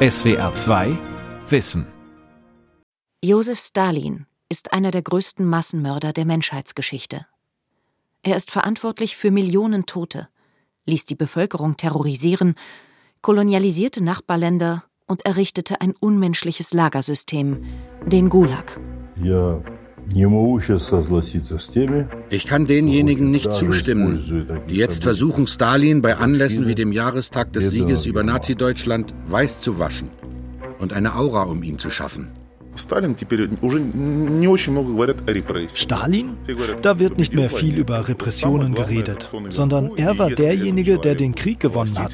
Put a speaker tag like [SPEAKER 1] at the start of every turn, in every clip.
[SPEAKER 1] SWR 2 Wissen
[SPEAKER 2] Josef Stalin ist einer der größten Massenmörder der Menschheitsgeschichte. Er ist verantwortlich für Millionen Tote, ließ die Bevölkerung terrorisieren, kolonialisierte Nachbarländer und errichtete ein unmenschliches Lagersystem, den Gulag.
[SPEAKER 3] Ja.
[SPEAKER 4] Ich kann denjenigen nicht zustimmen, die jetzt versuchen, Stalin bei Anlässen wie dem Jahrestag des Sieges über Nazi-Deutschland weiß zu waschen und eine Aura um ihn zu schaffen.
[SPEAKER 5] Stalin,
[SPEAKER 6] da wird nicht mehr viel über Repressionen geredet, sondern er war derjenige, der den Krieg gewonnen hat.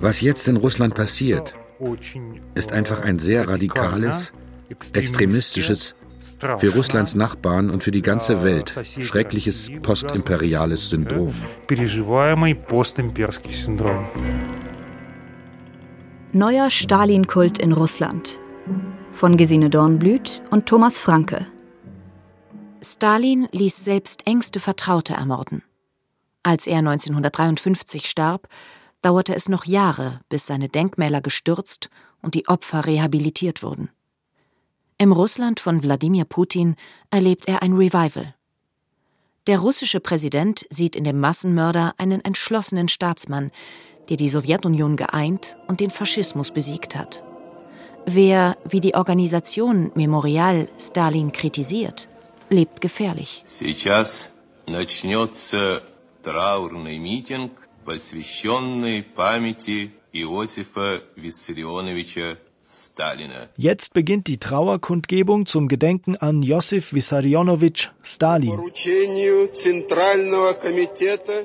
[SPEAKER 4] Was jetzt in Russland passiert, ist einfach ein sehr radikales, extremistisches, für Russlands Nachbarn und für die ganze Welt schreckliches postimperiales Syndrom.
[SPEAKER 7] Neuer Stalin-Kult in Russland von Gesine Dornblüt und Thomas Franke.
[SPEAKER 2] Stalin ließ selbst engste Vertraute ermorden. Als er 1953 starb, dauerte es noch Jahre, bis seine Denkmäler gestürzt und die Opfer rehabilitiert wurden. Im Russland von Wladimir Putin erlebt er ein Revival. Der russische Präsident sieht in dem Massenmörder einen entschlossenen Staatsmann, der die Sowjetunion geeint und den Faschismus besiegt hat. Wer, wie die Organisation Memorial Stalin kritisiert, lebt gefährlich.
[SPEAKER 8] Сейчас начнется траурный митинг, посвященный памяти Иосифа Виссарионовича
[SPEAKER 6] Jetzt beginnt die Trauerkundgebung zum Gedenken an Josif Wissarionowitsch Stalin.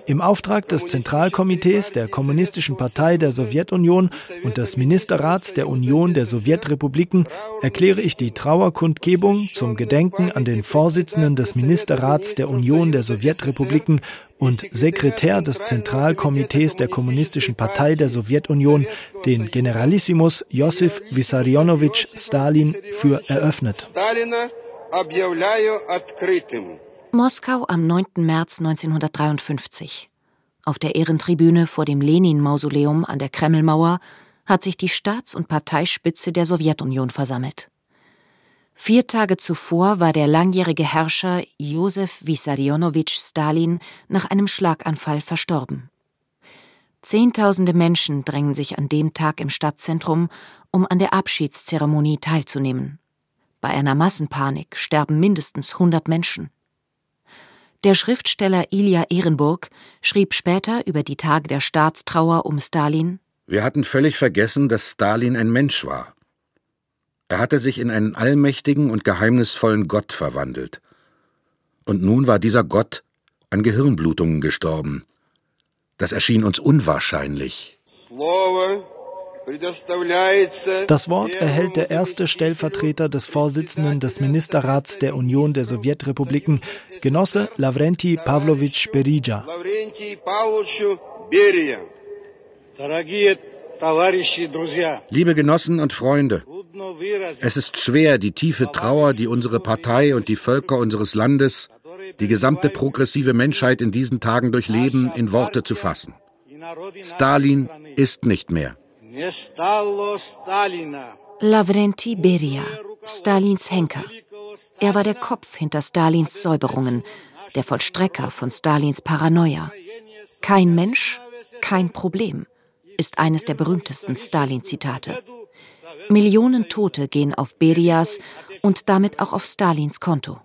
[SPEAKER 6] Im Auftrag des Zentralkomitees der Kommunistischen Partei der Sowjetunion und des Ministerrats der Union der Sowjetrepubliken erkläre ich die Trauerkundgebung zum Gedenken an den Vorsitzenden des Ministerrats der Union der Sowjetrepubliken und Sekretär des Zentralkomitees der Kommunistischen Partei der Sowjetunion, den Generalissimus Josif Wissarionowitsch Stalin, für eröffnet.
[SPEAKER 2] Moskau am 9. März 1953. Auf der Ehrentribüne vor dem Lenin-Mausoleum an der Kremlmauer hat sich die Staats- und Parteispitze der Sowjetunion versammelt. Vier Tage zuvor war der langjährige Herrscher Josef Wissarionowitsch Stalin nach einem Schlaganfall verstorben. Zehntausende Menschen drängen sich an dem Tag im Stadtzentrum, um an der Abschiedszeremonie teilzunehmen. Bei einer Massenpanik sterben mindestens 100 Menschen. Der Schriftsteller Ilja Ehrenburg schrieb später über die Tage der Staatstrauer um Stalin
[SPEAKER 4] Wir hatten völlig vergessen, dass Stalin ein Mensch war. Er hatte sich in einen allmächtigen und geheimnisvollen Gott verwandelt. Und nun war dieser Gott an Gehirnblutungen gestorben. Das erschien uns unwahrscheinlich.
[SPEAKER 6] Das Wort erhält der erste Stellvertreter des Vorsitzenden des Ministerrats der Union der Sowjetrepubliken, Genosse Lavrenti Pavlovich Berija.
[SPEAKER 4] Liebe Genossen und Freunde, es ist schwer, die tiefe Trauer, die unsere Partei und die Völker unseres Landes, die gesamte progressive Menschheit in diesen Tagen durchleben, in Worte zu fassen. Stalin ist nicht mehr.
[SPEAKER 2] Lavrenti Beria, Stalins Henker. Er war der Kopf hinter Stalins Säuberungen, der Vollstrecker von Stalins Paranoia. Kein Mensch, kein Problem ist eines der berühmtesten Stalin-Zitate. Millionen Tote gehen auf Berias und damit auch auf Stalins Konto.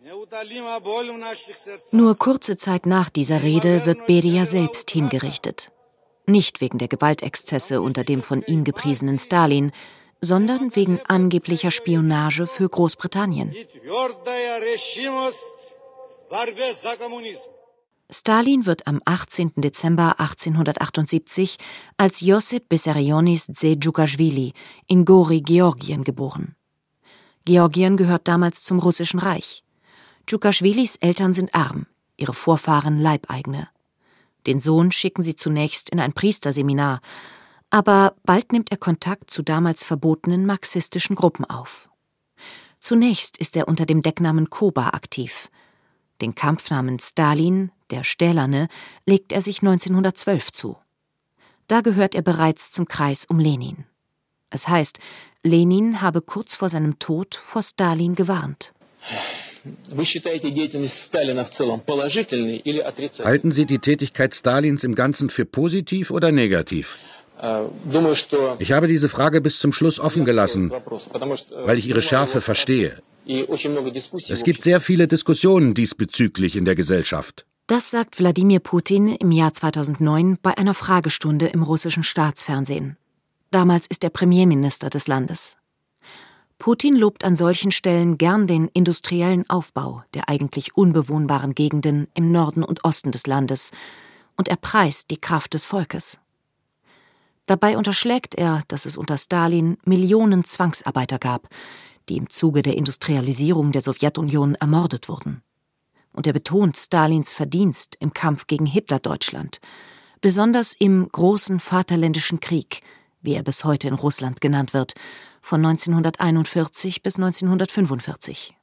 [SPEAKER 2] Nur kurze Zeit nach dieser Rede wird Beria selbst hingerichtet. Nicht wegen der Gewaltexzesse unter dem von ihm gepriesenen Stalin, sondern wegen angeblicher Spionage für Großbritannien. Stalin wird am 18. Dezember 1878 als Josip Bessarionis Dzejugaschwili in Gori, Georgien geboren. Georgien gehört damals zum Russischen Reich. Djugaschwilis Eltern sind arm, ihre Vorfahren Leibeigene. Den Sohn schicken sie zunächst in ein Priesterseminar, aber bald nimmt er Kontakt zu damals verbotenen marxistischen Gruppen auf. Zunächst ist er unter dem Decknamen Koba aktiv. Den Kampfnamen Stalin der stählerne, legt er sich 1912 zu. Da gehört er bereits zum Kreis um Lenin. Es heißt, Lenin habe kurz vor seinem Tod vor Stalin gewarnt.
[SPEAKER 4] Halten Sie die Tätigkeit Stalins im Ganzen für positiv oder negativ? Э, ich habe diese Frage bis zum Schluss offen gelassen, weil ich ihre Schärfe verstehe. Es gibt sehr viele Diskussionen diesbezüglich in der Gesellschaft.
[SPEAKER 2] Das sagt Wladimir Putin im Jahr 2009 bei einer Fragestunde im russischen Staatsfernsehen. Damals ist er Premierminister des Landes. Putin lobt an solchen Stellen gern den industriellen Aufbau der eigentlich unbewohnbaren Gegenden im Norden und Osten des Landes und er preist die Kraft des Volkes. Dabei unterschlägt er, dass es unter Stalin Millionen Zwangsarbeiter gab, die im Zuge der Industrialisierung der Sowjetunion ermordet wurden. Und er betont Stalins Verdienst im Kampf gegen Hitlerdeutschland, besonders im großen Vaterländischen Krieg, wie er bis heute in Russland genannt wird, von 1941 bis 1945.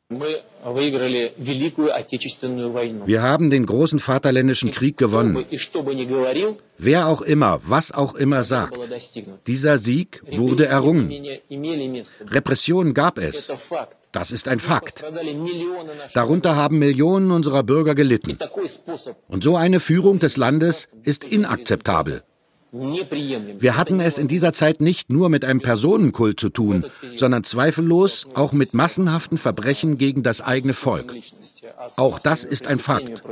[SPEAKER 4] Wir haben den großen Vaterländischen Krieg gewonnen. Wer auch immer, was auch immer sagt, dieser Sieg wurde errungen. Repression gab es. Das ist ein Fakt. Darunter haben Millionen unserer Bürger gelitten. Und so eine Führung des Landes ist inakzeptabel. Wir hatten es in dieser Zeit nicht nur mit einem Personenkult zu tun, sondern zweifellos auch mit massenhaften Verbrechen gegen das eigene Volk. Auch das ist ein Fakt.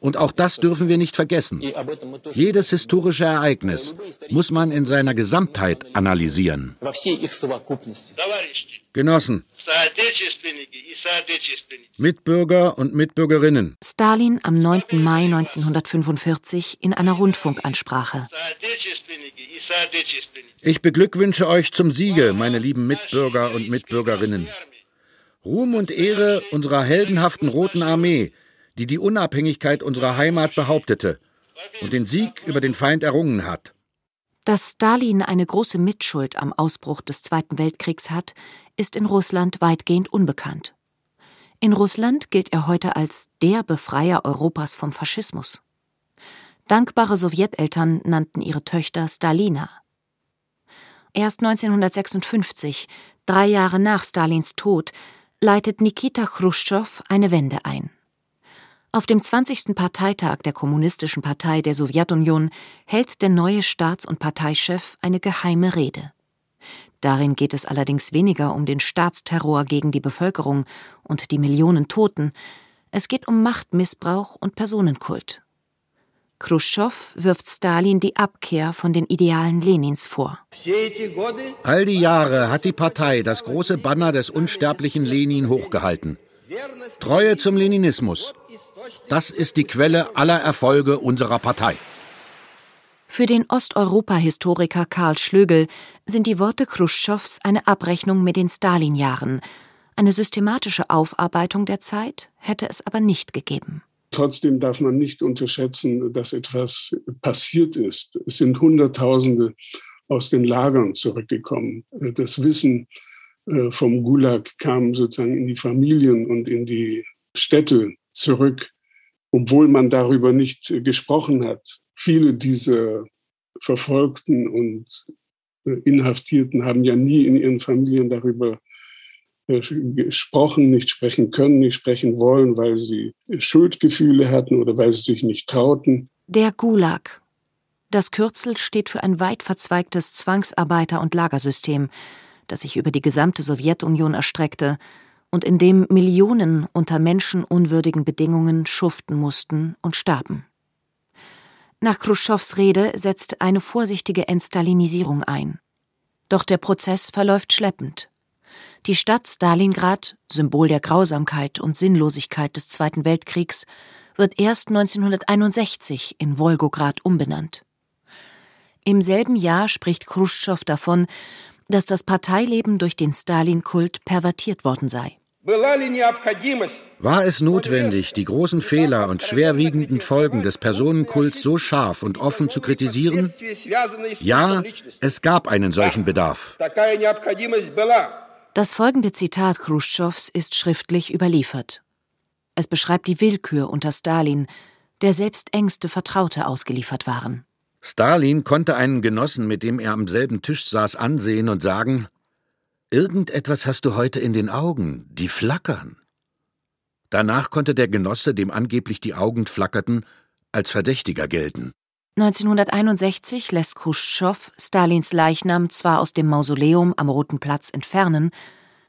[SPEAKER 4] Und auch das dürfen wir nicht vergessen. Jedes historische Ereignis muss man in seiner Gesamtheit analysieren. Genossen, Mitbürger und Mitbürgerinnen.
[SPEAKER 2] Stalin am 9. Mai 1945 in einer Rundfunkansprache.
[SPEAKER 4] Ich beglückwünsche euch zum Siege, meine lieben Mitbürger und Mitbürgerinnen. Ruhm und Ehre unserer heldenhaften Roten Armee, die die Unabhängigkeit unserer Heimat behauptete und den Sieg über den Feind errungen hat.
[SPEAKER 2] Dass Stalin eine große Mitschuld am Ausbruch des Zweiten Weltkriegs hat, ist in Russland weitgehend unbekannt. In Russland gilt er heute als der Befreier Europas vom Faschismus. Dankbare Sowjeteltern nannten ihre Töchter Stalina. Erst 1956, drei Jahre nach Stalins Tod, leitet Nikita Khrushchev eine Wende ein. Auf dem 20. Parteitag der Kommunistischen Partei der Sowjetunion hält der neue Staats- und Parteichef eine geheime Rede. Darin geht es allerdings weniger um den Staatsterror gegen die Bevölkerung und die Millionen Toten, es geht um Machtmissbrauch und Personenkult. Khrushchev wirft Stalin die Abkehr von den Idealen Lenins vor.
[SPEAKER 4] All die Jahre hat die Partei das große Banner des unsterblichen Lenin hochgehalten. Treue zum Leninismus, das ist die Quelle aller Erfolge unserer Partei.
[SPEAKER 2] Für den Osteuropa-Historiker Karl Schlögel sind die Worte Khrushchevs eine Abrechnung mit den Stalin-Jahren. Eine systematische Aufarbeitung der Zeit hätte es aber nicht gegeben.
[SPEAKER 3] Trotzdem darf man nicht unterschätzen, dass etwas passiert ist. Es sind Hunderttausende aus den Lagern zurückgekommen. Das Wissen äh, vom Gulag kam sozusagen in die Familien und in die Städte zurück, obwohl man darüber nicht äh, gesprochen hat. Viele dieser Verfolgten und äh, Inhaftierten haben ja nie in ihren Familien darüber äh, gesprochen, nicht sprechen können, nicht sprechen wollen, weil sie Schuldgefühle hatten oder weil sie sich nicht trauten.
[SPEAKER 2] Der Gulag. Das Kürzel steht für ein weit verzweigtes Zwangsarbeiter- und Lagersystem, das sich über die gesamte Sowjetunion erstreckte und in dem Millionen unter menschenunwürdigen Bedingungen schuften mussten und starben. Nach Khrushchevs Rede setzt eine vorsichtige Entstalinisierung ein. Doch der Prozess verläuft schleppend. Die Stadt Stalingrad, Symbol der Grausamkeit und Sinnlosigkeit des Zweiten Weltkriegs, wird erst 1961 in Wolgograd umbenannt. Im selben Jahr spricht Khrushchev davon, dass das Parteileben durch den Stalin-Kult pervertiert worden sei.
[SPEAKER 4] War es notwendig, die großen Fehler und schwerwiegenden Folgen des Personenkults so scharf und offen zu kritisieren? Ja, es gab einen solchen Bedarf.
[SPEAKER 2] Das folgende Zitat Khrushchevs ist schriftlich überliefert. Es beschreibt die Willkür unter Stalin, der selbst engste Vertraute ausgeliefert waren.
[SPEAKER 4] Stalin konnte einen Genossen, mit dem er am selben Tisch saß, ansehen und sagen Irgendetwas hast du heute in den Augen, die flackern. Danach konnte der Genosse, dem angeblich die Augen flackerten, als Verdächtiger gelten.
[SPEAKER 2] 1961 lässt Khrushchev Stalins Leichnam zwar aus dem Mausoleum am Roten Platz entfernen,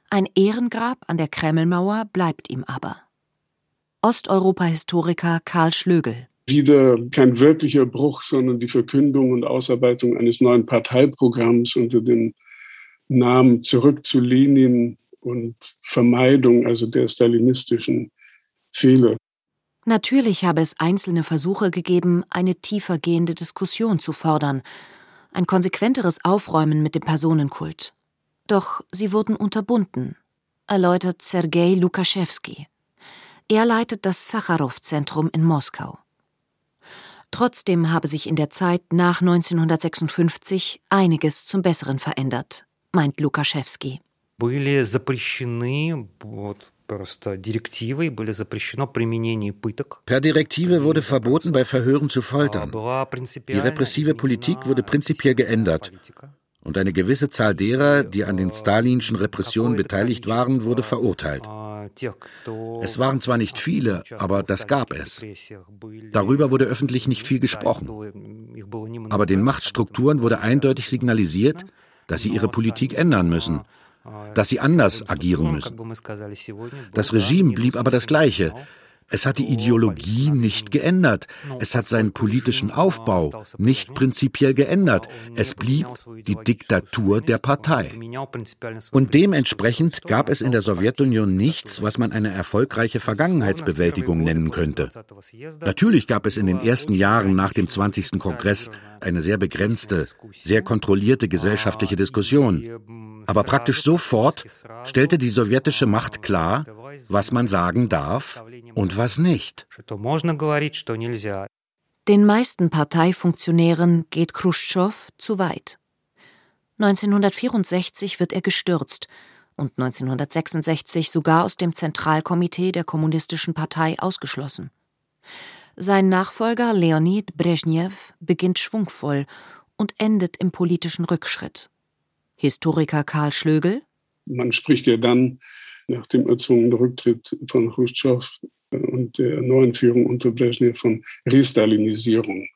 [SPEAKER 2] ein Ehrengrab an der Kremlmauer bleibt ihm aber. Osteuropa-Historiker Karl Schlögel.
[SPEAKER 3] Wieder kein wirklicher Bruch, sondern die Verkündung und Ausarbeitung eines neuen Parteiprogramms unter dem Namen Zurück zu Lenin und Vermeidung also der stalinistischen Fehler.
[SPEAKER 2] Natürlich habe es einzelne Versuche gegeben, eine tiefer gehende Diskussion zu fordern, ein konsequenteres Aufräumen mit dem Personenkult. Doch sie wurden unterbunden, erläutert Sergei Lukaschewski. Er leitet das Sacharow-Zentrum in Moskau. Trotzdem habe sich in der Zeit nach 1956 einiges zum Besseren verändert, meint Lukaschewski.
[SPEAKER 5] Были запрещены
[SPEAKER 4] Per Direktive wurde verboten, bei Verhören zu foltern. Die repressive Politik wurde prinzipiell geändert. Und eine gewisse Zahl derer, die an den stalinschen Repressionen beteiligt waren, wurde verurteilt. Es waren zwar nicht viele, aber das gab es. Darüber wurde öffentlich nicht viel gesprochen. Aber den Machtstrukturen wurde eindeutig signalisiert, dass sie ihre Politik ändern müssen dass sie anders agieren müssen. Das Regime blieb aber das gleiche. Es hat die Ideologie nicht geändert. Es hat seinen politischen Aufbau nicht prinzipiell geändert. Es blieb die Diktatur der Partei. Und dementsprechend gab es in der Sowjetunion nichts, was man eine erfolgreiche Vergangenheitsbewältigung nennen könnte. Natürlich gab es in den ersten Jahren nach dem 20. Kongress eine sehr begrenzte, sehr kontrollierte gesellschaftliche Diskussion. Aber praktisch sofort stellte die sowjetische Macht klar, was man sagen darf und was nicht.
[SPEAKER 2] Den meisten Parteifunktionären geht Khrushchev zu weit. 1964 wird er gestürzt und 1966 sogar aus dem Zentralkomitee der Kommunistischen Partei ausgeschlossen. Sein Nachfolger Leonid Brezhnev beginnt schwungvoll und endet im politischen Rückschritt. Historiker Karl Schlögel.
[SPEAKER 3] Man spricht ja dann nach dem erzwungenen Rücktritt von Khrushchev und der neuen Führung unter Brezhnev von Restalinisierung.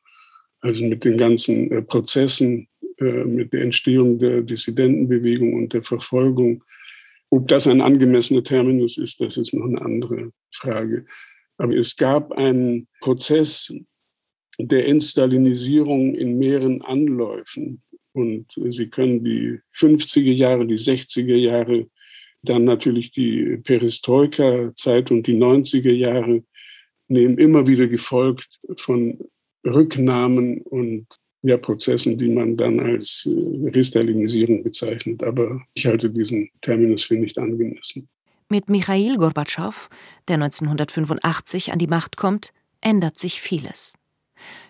[SPEAKER 3] Also mit den ganzen äh, Prozessen, äh, mit der Entstehung der Dissidentenbewegung und der Verfolgung. Ob das ein angemessener Terminus ist, das ist noch eine andere Frage. Aber es gab einen Prozess der Entstalinisierung in mehreren Anläufen. Und Sie können die 50er Jahre, die 60er Jahre dann natürlich die Perestroika-Zeit und die 90er Jahre nehmen immer wieder gefolgt von Rücknahmen und ja, Prozessen, die man dann als äh, Restalinisierung bezeichnet. Aber ich halte diesen Terminus für nicht angemessen.
[SPEAKER 2] Mit Michail Gorbatschow, der 1985 an die Macht kommt, ändert sich vieles.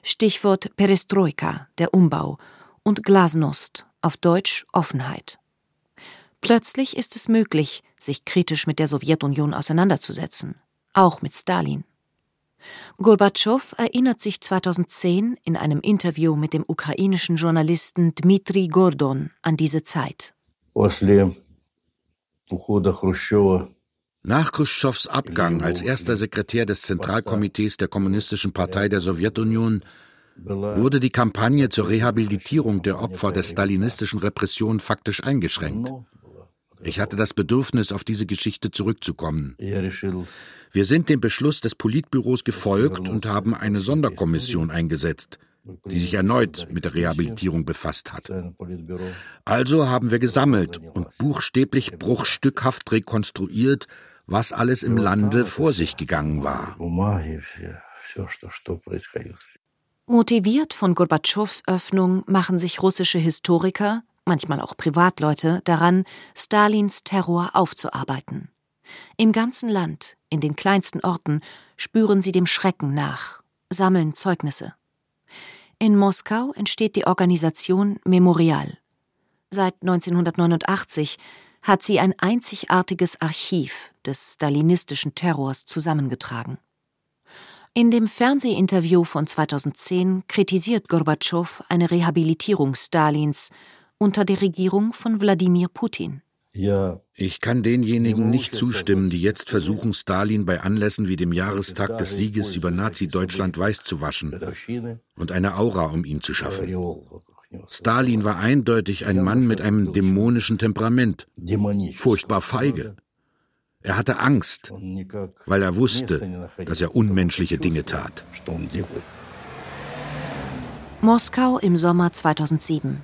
[SPEAKER 2] Stichwort Perestroika, der Umbau, und Glasnost, auf Deutsch Offenheit. Plötzlich ist es möglich, sich kritisch mit der Sowjetunion auseinanderzusetzen, auch mit Stalin. Gorbatschow erinnert sich 2010 in einem Interview mit dem ukrainischen Journalisten Dmitri Gordon an diese Zeit.
[SPEAKER 4] Nach Khrushchevs Abgang als erster Sekretär des Zentralkomitees der Kommunistischen Partei der Sowjetunion wurde die Kampagne zur Rehabilitierung der Opfer der stalinistischen Repression faktisch eingeschränkt. Ich hatte das Bedürfnis, auf diese Geschichte zurückzukommen. Wir sind dem Beschluss des Politbüros gefolgt und haben eine Sonderkommission eingesetzt, die sich erneut mit der Rehabilitierung befasst hat. Also haben wir gesammelt und buchstäblich bruchstückhaft rekonstruiert, was alles im Lande vor sich gegangen war.
[SPEAKER 2] Motiviert von Gorbatschows Öffnung machen sich russische Historiker, manchmal auch Privatleute, daran, Stalins Terror aufzuarbeiten. Im ganzen Land, in den kleinsten Orten, spüren sie dem Schrecken nach, sammeln Zeugnisse. In Moskau entsteht die Organisation Memorial. Seit 1989 hat sie ein einzigartiges Archiv des stalinistischen Terrors zusammengetragen. In dem Fernsehinterview von 2010 kritisiert Gorbatschow eine Rehabilitierung Stalins unter der Regierung von Wladimir Putin.
[SPEAKER 4] Ich kann denjenigen nicht zustimmen, die jetzt versuchen, Stalin bei Anlässen wie dem Jahrestag des Sieges über Nazi-Deutschland weiß zu waschen und eine Aura um ihn zu schaffen. Stalin war eindeutig ein Mann mit einem dämonischen Temperament, furchtbar feige. Er hatte Angst, weil er wusste, dass er unmenschliche Dinge tat.
[SPEAKER 2] Moskau im Sommer 2007.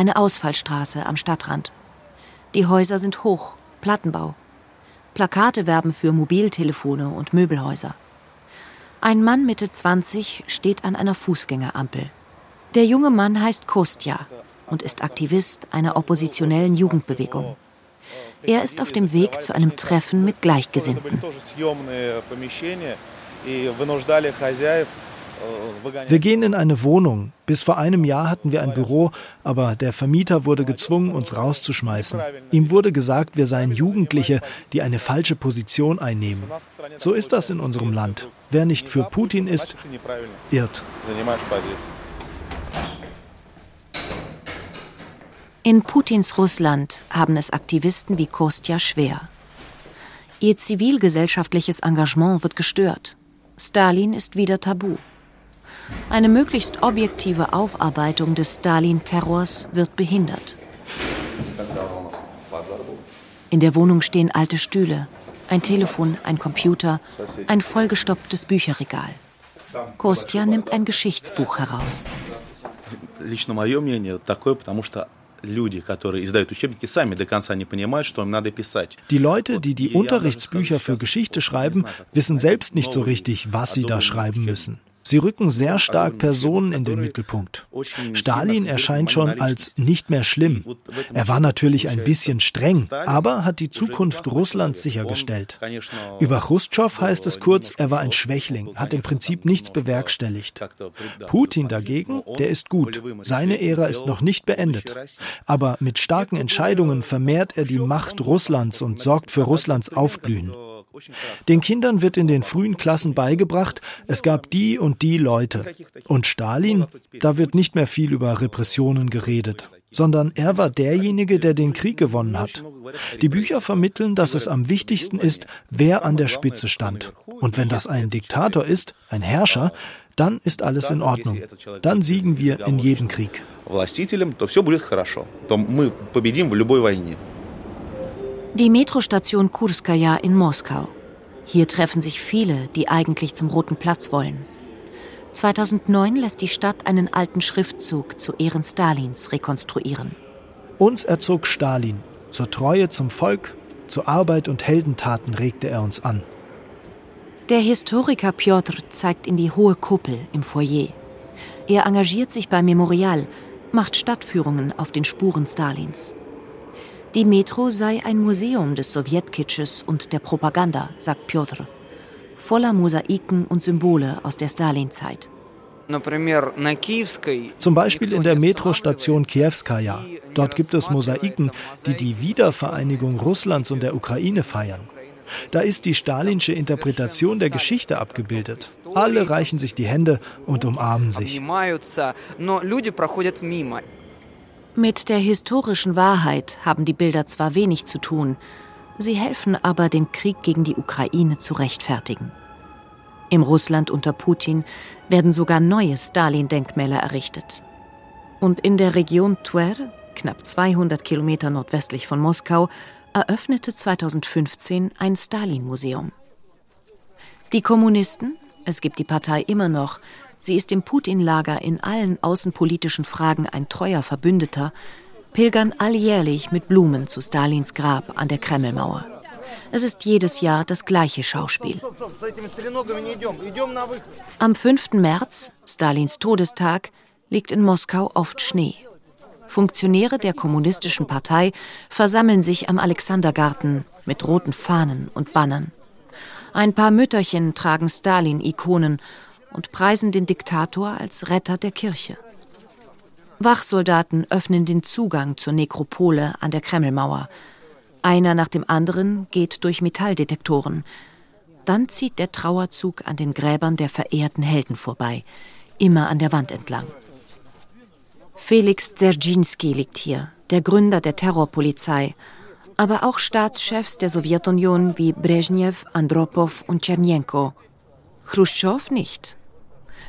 [SPEAKER 2] Eine Ausfallstraße am Stadtrand. Die Häuser sind hoch, Plattenbau. Plakate werben für Mobiltelefone und Möbelhäuser. Ein Mann Mitte 20 steht an einer Fußgängerampel. Der junge Mann heißt Kostja und ist Aktivist einer oppositionellen Jugendbewegung. Er ist auf dem Weg zu einem Treffen mit Gleichgesinnten.
[SPEAKER 6] Wir gehen in eine Wohnung. Bis vor einem Jahr hatten wir ein Büro, aber der Vermieter wurde gezwungen, uns rauszuschmeißen. Ihm wurde gesagt, wir seien Jugendliche, die eine falsche Position einnehmen. So ist das in unserem Land. Wer nicht für Putin ist, irrt.
[SPEAKER 2] In Putins Russland haben es Aktivisten wie Kostja schwer. Ihr zivilgesellschaftliches Engagement wird gestört. Stalin ist wieder tabu. Eine möglichst objektive Aufarbeitung des Stalin-Terrors wird behindert. In der Wohnung stehen alte Stühle, ein Telefon, ein Computer, ein vollgestopftes Bücherregal. Kostja nimmt ein Geschichtsbuch heraus.
[SPEAKER 9] Лично мое мнение такое, потому что
[SPEAKER 6] die Leute, die die Unterrichtsbücher für Geschichte schreiben, wissen selbst nicht so richtig, was sie da schreiben müssen. Sie rücken sehr stark Personen in den Mittelpunkt. Stalin erscheint schon als nicht mehr schlimm. Er war natürlich ein bisschen streng, aber hat die Zukunft Russlands sichergestellt. Über Khrushchev heißt es kurz, er war ein Schwächling, hat im Prinzip nichts bewerkstelligt. Putin dagegen, der ist gut. Seine Ära ist noch nicht beendet. Aber mit starken Entscheidungen vermehrt er die Macht Russlands und sorgt für Russlands Aufblühen. Den Kindern wird in den frühen Klassen beigebracht, es gab die und die Leute. Und Stalin, da wird nicht mehr viel über Repressionen geredet, sondern er war derjenige, der den Krieg gewonnen hat. Die Bücher vermitteln, dass es am wichtigsten ist, wer an der Spitze stand. Und wenn das ein Diktator ist, ein Herrscher, dann ist alles in Ordnung. Dann siegen wir in jedem Krieg.
[SPEAKER 2] Die Metrostation Kurskaya in Moskau. Hier treffen sich viele, die eigentlich zum Roten Platz wollen. 2009 lässt die Stadt einen alten Schriftzug zu Ehren Stalins rekonstruieren.
[SPEAKER 6] Uns erzog Stalin. Zur Treue zum Volk, zur Arbeit und Heldentaten regte er uns an.
[SPEAKER 2] Der Historiker Piotr zeigt in die hohe Kuppel im Foyer. Er engagiert sich beim Memorial, macht Stadtführungen auf den Spuren Stalins. Die Metro sei ein Museum des Sowjetkitsches und der Propaganda, sagt Piotr. Voller Mosaiken und Symbole aus der Stalin-Zeit.
[SPEAKER 6] Zum Beispiel in der Metrostation Kiewskaja. Dort gibt es Mosaiken, die die Wiedervereinigung Russlands und der Ukraine feiern. Da ist die stalinsche Interpretation der Geschichte abgebildet. Alle reichen sich die Hände und umarmen sich.
[SPEAKER 2] Mit der historischen Wahrheit haben die Bilder zwar wenig zu tun, sie helfen aber, den Krieg gegen die Ukraine zu rechtfertigen. Im Russland unter Putin werden sogar neue Stalin-Denkmäler errichtet. Und in der Region Twer, knapp 200 Kilometer nordwestlich von Moskau, eröffnete 2015 ein Stalin-Museum. Die Kommunisten, es gibt die Partei immer noch, sie ist im Putin-Lager in allen außenpolitischen Fragen ein treuer Verbündeter, pilgern alljährlich mit Blumen zu Stalins Grab an der Kremlmauer. Es ist jedes Jahr das gleiche Schauspiel. Am 5. März, Stalins Todestag, liegt in Moskau oft Schnee. Funktionäre der Kommunistischen Partei versammeln sich am Alexandergarten mit roten Fahnen und Bannern. Ein paar Mütterchen tragen Stalin-Ikonen und preisen den Diktator als Retter der Kirche. Wachsoldaten öffnen den Zugang zur Nekropole an der Kremlmauer. Einer nach dem anderen geht durch Metalldetektoren. Dann zieht der Trauerzug an den Gräbern der verehrten Helden vorbei, immer an der Wand entlang. Felix Dzerzhinsky liegt hier, der Gründer der Terrorpolizei, aber auch Staatschefs der Sowjetunion wie Brezhnev, Andropov und Tschernjenko. Khrushchev nicht.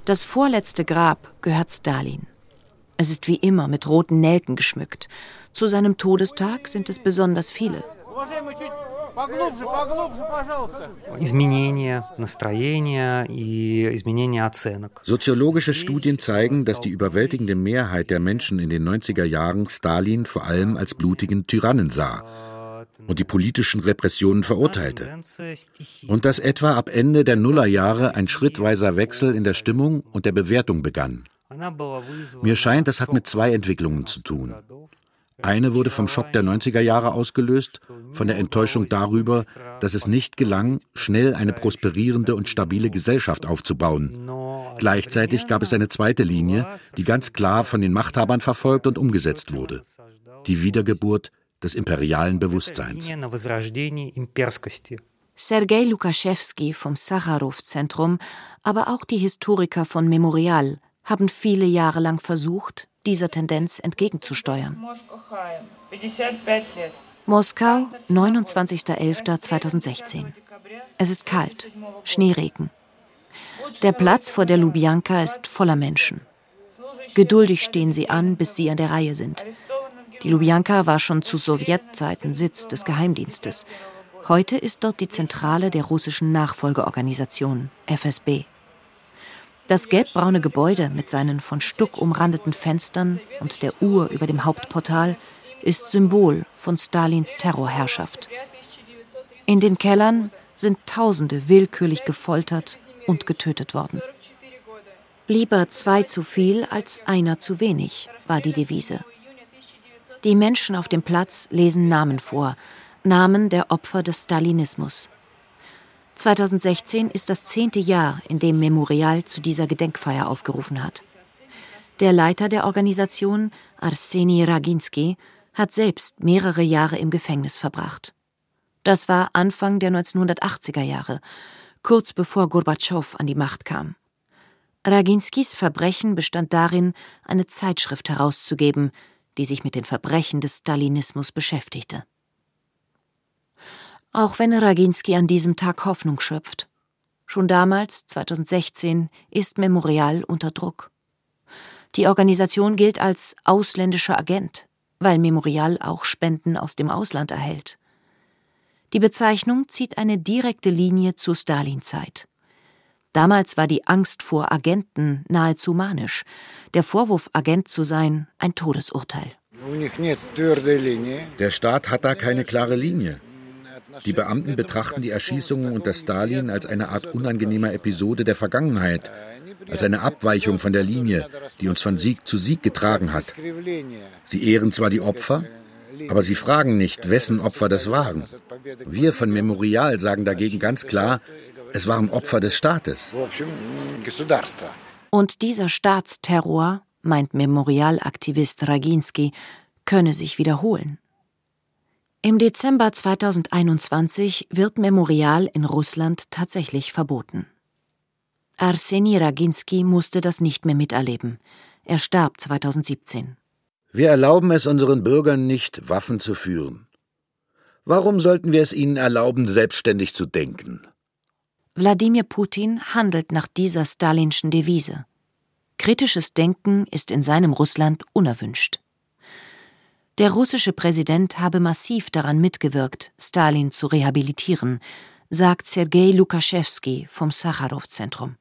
[SPEAKER 2] Das vorletzte Grab gehört Stalin. Es ist wie immer mit roten Nelken geschmückt. Zu seinem Todestag sind es besonders viele.
[SPEAKER 4] Soziologische Studien zeigen, dass die überwältigende Mehrheit der Menschen in den 90er Jahren Stalin vor allem als blutigen Tyrannen sah und die politischen Repressionen verurteilte. Und dass etwa ab Ende der Nullerjahre ein schrittweiser Wechsel in der Stimmung und der Bewertung begann. Mir scheint, das hat mit zwei Entwicklungen zu tun. Eine wurde vom Schock der 90er Jahre ausgelöst, von der Enttäuschung darüber, dass es nicht gelang, schnell eine prosperierende und stabile Gesellschaft aufzubauen. Gleichzeitig gab es eine zweite Linie, die ganz klar von den Machthabern verfolgt und umgesetzt wurde. Die Wiedergeburt des imperialen Bewusstseins.
[SPEAKER 2] Sergei Lukaschewski vom Sacharow-Zentrum, aber auch die Historiker von Memorial haben viele Jahre lang versucht, dieser Tendenz entgegenzusteuern. Moskau, 29.11.2016. Es ist kalt, Schneeregen. Der Platz vor der Lubjanka ist voller Menschen. Geduldig stehen sie an, bis sie an der Reihe sind. Die Lubjanka war schon zu Sowjetzeiten Sitz des Geheimdienstes. Heute ist dort die Zentrale der russischen Nachfolgeorganisation, FSB. Das gelbbraune Gebäude mit seinen von Stuck umrandeten Fenstern und der Uhr über dem Hauptportal ist Symbol von Stalins Terrorherrschaft. In den Kellern sind Tausende willkürlich gefoltert und getötet worden. Lieber zwei zu viel als einer zu wenig, war die Devise. Die Menschen auf dem Platz lesen Namen vor, Namen der Opfer des Stalinismus. 2016 ist das zehnte Jahr, in dem Memorial zu dieser Gedenkfeier aufgerufen hat. Der Leiter der Organisation, Arseni Raginsky, hat selbst mehrere Jahre im Gefängnis verbracht. Das war Anfang der 1980er Jahre, kurz bevor Gorbatschow an die Macht kam. Raginskys Verbrechen bestand darin, eine Zeitschrift herauszugeben, die sich mit den Verbrechen des Stalinismus beschäftigte auch wenn Raginski an diesem Tag Hoffnung schöpft. Schon damals, 2016, ist Memorial unter Druck. Die Organisation gilt als ausländischer Agent, weil Memorial auch Spenden aus dem Ausland erhält. Die Bezeichnung zieht eine direkte Linie zur Stalinzeit. Damals war die Angst vor Agenten nahezu manisch, der Vorwurf, Agent zu sein, ein Todesurteil.
[SPEAKER 4] Der Staat hat da keine klare Linie. Die Beamten betrachten die Erschießungen unter Stalin als eine Art unangenehmer Episode der Vergangenheit, als eine Abweichung von der Linie, die uns von Sieg zu Sieg getragen hat. Sie ehren zwar die Opfer, aber sie fragen nicht, wessen Opfer das waren. Wir von Memorial sagen dagegen ganz klar, es waren Opfer des Staates.
[SPEAKER 2] Und dieser Staatsterror, meint Memorialaktivist Raginski, könne sich wiederholen. Im Dezember 2021 wird Memorial in Russland tatsächlich verboten. Arseni Raginski musste das nicht mehr miterleben. Er starb 2017.
[SPEAKER 4] Wir erlauben es unseren Bürgern nicht, Waffen zu führen. Warum sollten wir es ihnen erlauben, selbstständig zu denken?
[SPEAKER 2] Wladimir Putin handelt nach dieser stalinschen Devise. Kritisches Denken ist in seinem Russland unerwünscht. Der russische Präsident habe massiv daran mitgewirkt, Stalin zu rehabilitieren, sagt Sergei Lukaschewski vom Sacharow-Zentrum.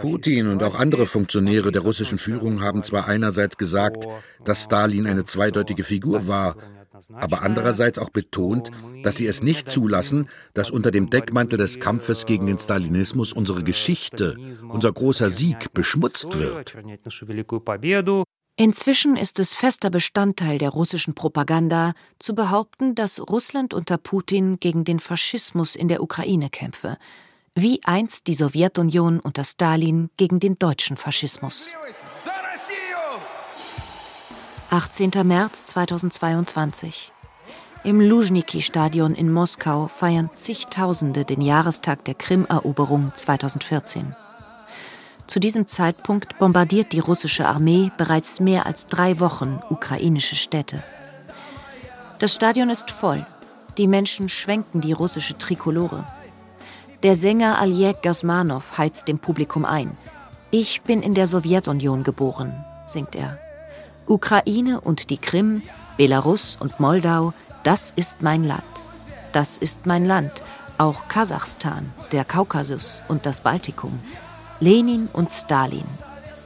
[SPEAKER 4] Putin und auch andere Funktionäre der russischen Führung haben zwar einerseits gesagt, dass Stalin eine zweideutige Figur war, aber andererseits auch betont, dass sie es nicht zulassen, dass unter dem Deckmantel des Kampfes gegen den Stalinismus unsere Geschichte, unser großer Sieg beschmutzt wird.
[SPEAKER 2] Inzwischen ist es fester Bestandteil der russischen Propaganda, zu behaupten, dass Russland unter Putin gegen den Faschismus in der Ukraine kämpfe, wie einst die Sowjetunion unter Stalin gegen den deutschen Faschismus. 18. März 2022. Im Luzhniki-Stadion in Moskau feiern zigtausende den Jahrestag der Krim-Eroberung 2014. Zu diesem Zeitpunkt bombardiert die russische Armee bereits mehr als drei Wochen ukrainische Städte. Das Stadion ist voll. Die Menschen schwenken die russische Trikolore. Der Sänger Aljek Gasmanov heizt dem Publikum ein. Ich bin in der Sowjetunion geboren, singt er. Ukraine und die Krim, Belarus und Moldau, das ist mein Land. Das ist mein Land, auch Kasachstan, der Kaukasus und das Baltikum. Lenin und Stalin,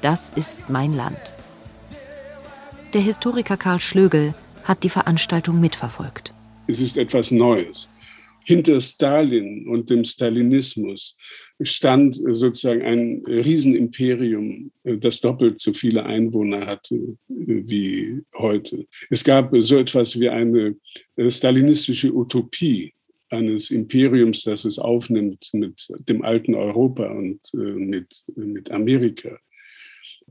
[SPEAKER 2] das ist mein Land. Der Historiker Karl Schlögel hat die Veranstaltung mitverfolgt.
[SPEAKER 3] Es ist etwas Neues. Hinter Stalin und dem Stalinismus stand sozusagen ein Riesenimperium, das doppelt so viele Einwohner hatte äh, wie heute. Es gab so etwas wie eine äh, stalinistische Utopie eines Imperiums, das es aufnimmt mit dem alten Europa und äh, mit, mit Amerika.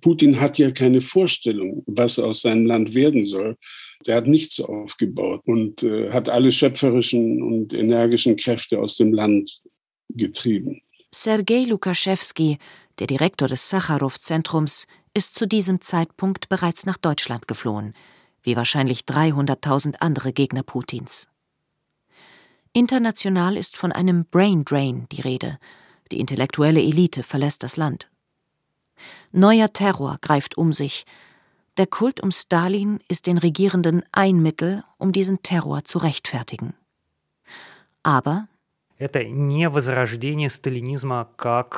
[SPEAKER 3] Putin hat ja keine Vorstellung, was aus seinem Land werden soll. Der hat nichts aufgebaut und äh, hat alle schöpferischen und energischen Kräfte aus dem Land getrieben.
[SPEAKER 2] Sergei Lukaschewski, der Direktor des Sacharow-Zentrums, ist zu diesem Zeitpunkt bereits nach Deutschland geflohen, wie wahrscheinlich 300.000 andere Gegner Putins. International ist von einem Brain Drain die Rede. Die intellektuelle Elite verlässt das Land. Neuer Terror greift um sich. Der Kult um Stalin ist den Regierenden ein Mittel, um diesen Terror zu rechtfertigen. Aber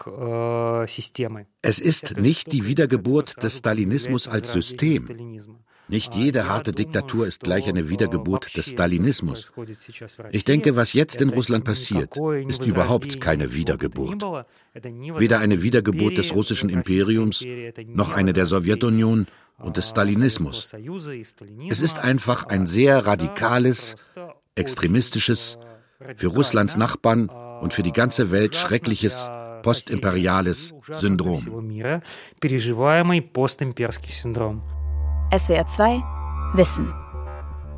[SPEAKER 5] э,
[SPEAKER 4] es ist nicht die Wiedergeburt des Stalinismus als System. Nicht jede harte Diktatur ist gleich eine Wiedergeburt des Stalinismus. Ich denke, was jetzt in Russland passiert, ist überhaupt keine Wiedergeburt. Weder eine Wiedergeburt des russischen Imperiums, noch eine der Sowjetunion und des Stalinismus. Es ist einfach ein sehr radikales, extremistisches, für Russlands Nachbarn und für die ganze Welt schreckliches postimperiales Syndrom.
[SPEAKER 7] SWR 2 Wissen.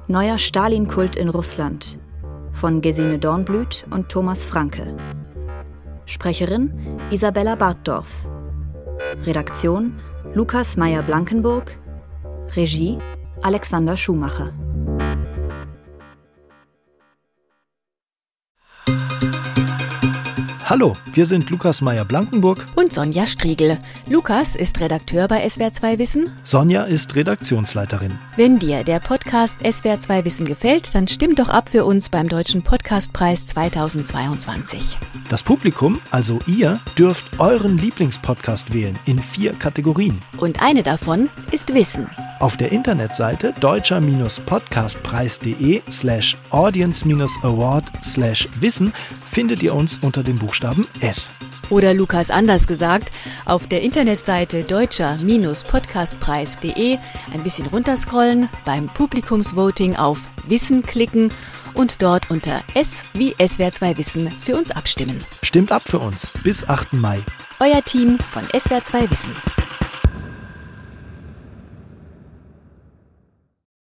[SPEAKER 7] Neuer Stalin-Kult in Russland. Von Gesine Dornblüt und Thomas Franke. Sprecherin Isabella Bartdorf. Redaktion Lukas Meyer-Blankenburg. Regie Alexander Schumacher.
[SPEAKER 6] Hallo, wir sind Lukas Meyer-Blankenburg
[SPEAKER 10] und Sonja Striegel. Lukas ist Redakteur bei SWR2 Wissen.
[SPEAKER 6] Sonja ist Redaktionsleiterin.
[SPEAKER 10] Wenn dir der Podcast SWR2 Wissen gefällt, dann stimm doch ab für uns beim Deutschen Podcastpreis 2022.
[SPEAKER 6] Das Publikum, also ihr, dürft euren Lieblingspodcast wählen in vier Kategorien.
[SPEAKER 10] Und eine davon ist Wissen.
[SPEAKER 6] Auf der Internetseite deutscher-podcastpreis.de slash audience-award slash wissen findet ihr uns unter dem Buchstaben S.
[SPEAKER 10] Oder Lukas anders gesagt, auf der Internetseite deutscher-podcastpreis.de ein bisschen runterscrollen, beim Publikumsvoting auf Wissen klicken und dort unter S wie SWR2 Wissen für uns abstimmen.
[SPEAKER 6] Stimmt ab für uns bis 8. Mai.
[SPEAKER 10] Euer Team von SWR2 Wissen.